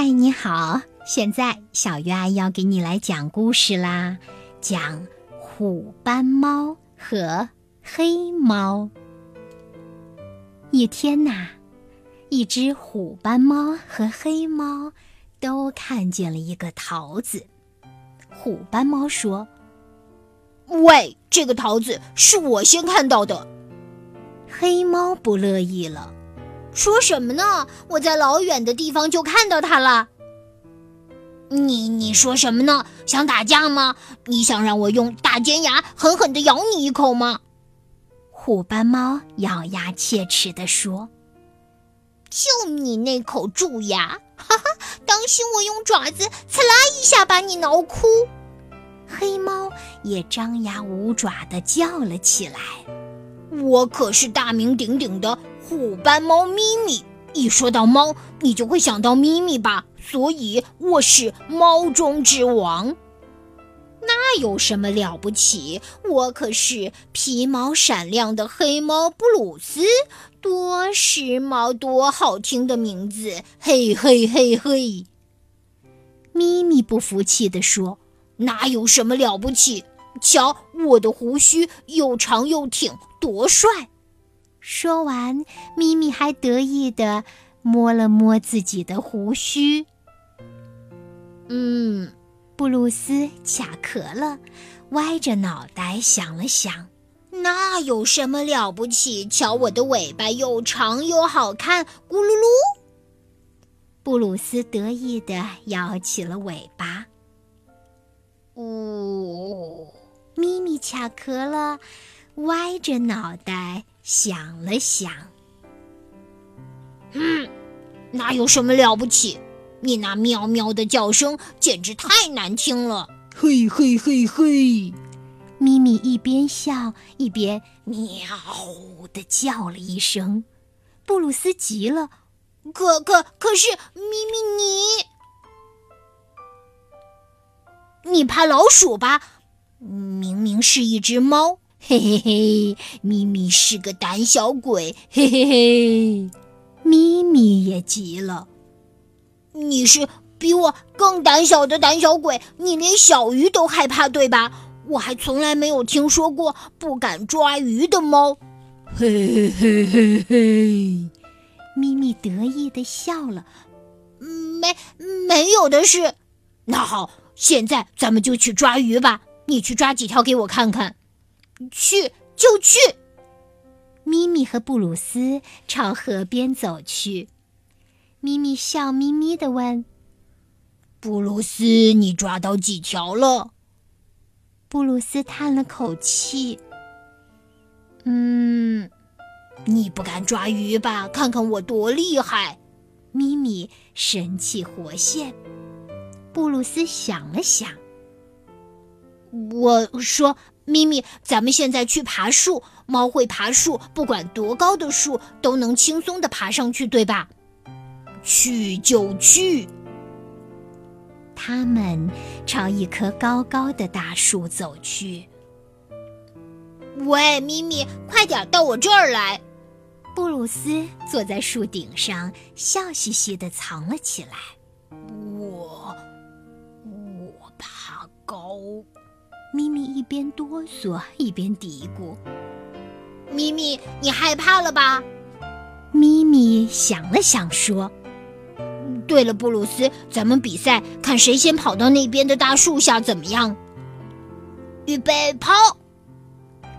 嗨，你好！现在小鱼阿要给你来讲故事啦，讲虎斑猫和黑猫。一天呐，一只虎斑猫和黑猫都看见了一个桃子。虎斑猫说：“喂，这个桃子是我先看到的。”黑猫不乐意了。说什么呢？我在老远的地方就看到它了。你你说什么呢？想打架吗？你想让我用大尖牙狠狠地咬你一口吗？虎斑猫咬牙切齿地说：“就你那口蛀牙，哈哈！当心我用爪子刺啦一下把你挠哭。”黑猫也张牙舞爪地叫了起来：“我可是大名鼎鼎的。”虎斑猫咪咪，一说到猫，你就会想到咪咪吧？所以我是猫中之王。那有什么了不起？我可是皮毛闪亮的黑猫布鲁斯，多时髦，多好听的名字！嘿嘿嘿嘿！咪咪不服气地说：“哪有什么了不起？瞧我的胡须又长又挺，多帅！”说完，咪咪还得意地摸了摸自己的胡须。嗯，布鲁斯卡壳了，歪着脑袋想了想：“那有什么了不起？瞧我的尾巴又长又好看，咕噜噜！”布鲁斯得意地摇起了尾巴。呜，咪咪卡壳了，歪着脑袋。想了想，嗯，哪有什么了不起？你那喵喵的叫声简直太难听了！嘿嘿嘿嘿，咪咪一边笑一边喵的叫了一声。布鲁斯急了，可可可是，咪咪你，你怕老鼠吧？明明是一只猫。嘿嘿嘿，咪咪是个胆小鬼。嘿嘿嘿，咪咪也急了。你是比我更胆小的胆小鬼，你连小鱼都害怕，对吧？我还从来没有听说过不敢抓鱼的猫。嘿嘿嘿嘿嘿，咪咪得意的笑了。没没有的事。那好，现在咱们就去抓鱼吧。你去抓几条给我看看。去就去！咪咪和布鲁斯朝河边走去。咪咪笑眯眯的问：“布鲁斯，你抓到几条了？”布鲁斯叹了口气：“嗯，你不敢抓鱼吧？看看我多厉害！”咪咪神气活现。布鲁斯想了想。我说：“咪咪，咱们现在去爬树。猫会爬树，不管多高的树都能轻松的爬上去，对吧？”去就去。他们朝一棵高高的大树走去。喂，咪咪，快点到我这儿来！布鲁斯坐在树顶上，笑嘻嘻的藏了起来。我，我怕高。咪咪一边哆嗦一边嘀咕：“咪咪，你害怕了吧？”咪咪想了想说：“对了，布鲁斯，咱们比赛，看谁先跑到那边的大树下，怎么样？”预备跑！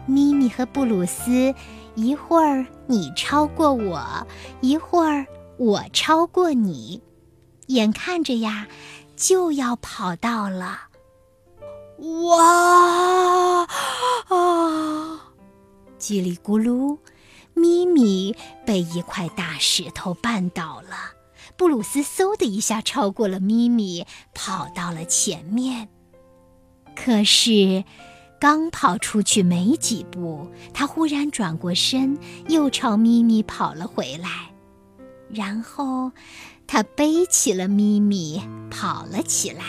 咪咪和布鲁斯，一会儿你超过我，一会儿我超过你，眼看着呀，就要跑到了。哇叽里咕噜，咪咪被一块大石头绊倒了。布鲁斯嗖的一下超过了咪咪，跑到了前面。可是，刚跑出去没几步，他忽然转过身，又朝咪咪跑了回来。然后，他背起了咪咪，跑了起来。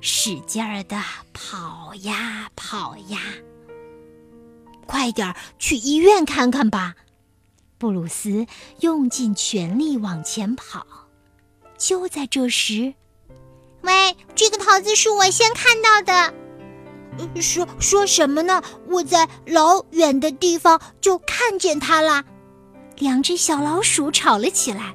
使劲儿的跑呀跑呀，快点儿去医院看看吧！布鲁斯用尽全力往前跑，就在这时，喂，这个桃子是我先看到的。说说什么呢？我在老远的地方就看见它了。两只小老鼠吵了起来。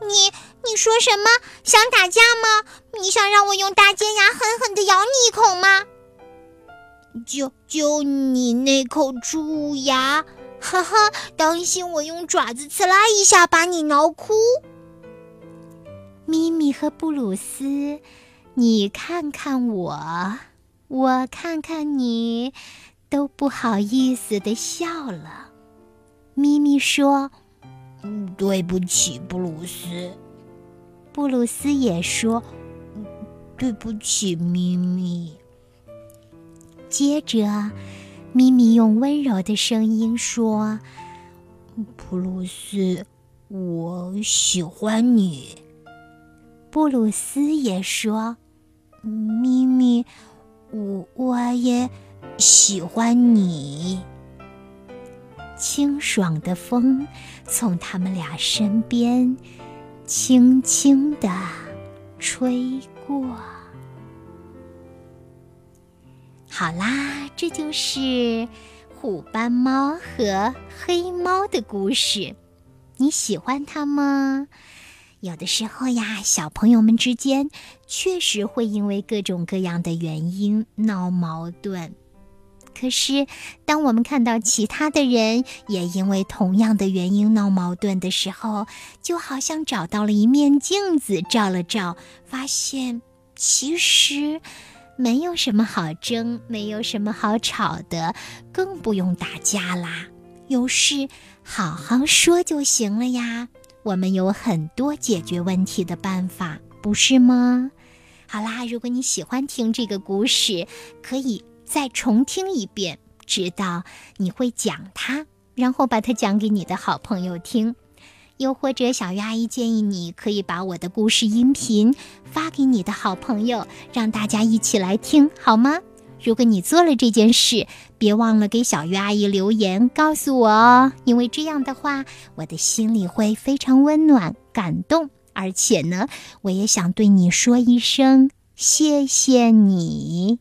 你你说什么？想打架吗？你想让我用大尖牙狠狠地咬你一口吗？就就你那口蛀牙，哈哈！当心我用爪子刺啦一下把你挠哭。咪咪和布鲁斯，你看看我，我看看你，都不好意思的笑了。咪咪说：“对不起，布鲁斯。”布鲁斯也说：“对不起，咪咪。”接着，咪咪用温柔的声音说：“布鲁斯，我喜欢你。”布鲁斯也说：“咪咪，我我也喜欢你。”清爽的风从他们俩身边轻轻地吹过。好啦，这就是虎斑猫和黑猫的故事。你喜欢它吗？有的时候呀，小朋友们之间确实会因为各种各样的原因闹矛盾。可是，当我们看到其他的人也因为同样的原因闹矛盾的时候，就好像找到了一面镜子，照了照，发现其实。没有什么好争，没有什么好吵的，更不用打架啦。有事好好说就行了呀。我们有很多解决问题的办法，不是吗？好啦，如果你喜欢听这个故事，可以再重听一遍，直到你会讲它，然后把它讲给你的好朋友听。又或者，小鱼阿姨建议你可以把我的故事音频发给你的好朋友，让大家一起来听，好吗？如果你做了这件事，别忘了给小鱼阿姨留言告诉我哦，因为这样的话，我的心里会非常温暖、感动，而且呢，我也想对你说一声谢谢你。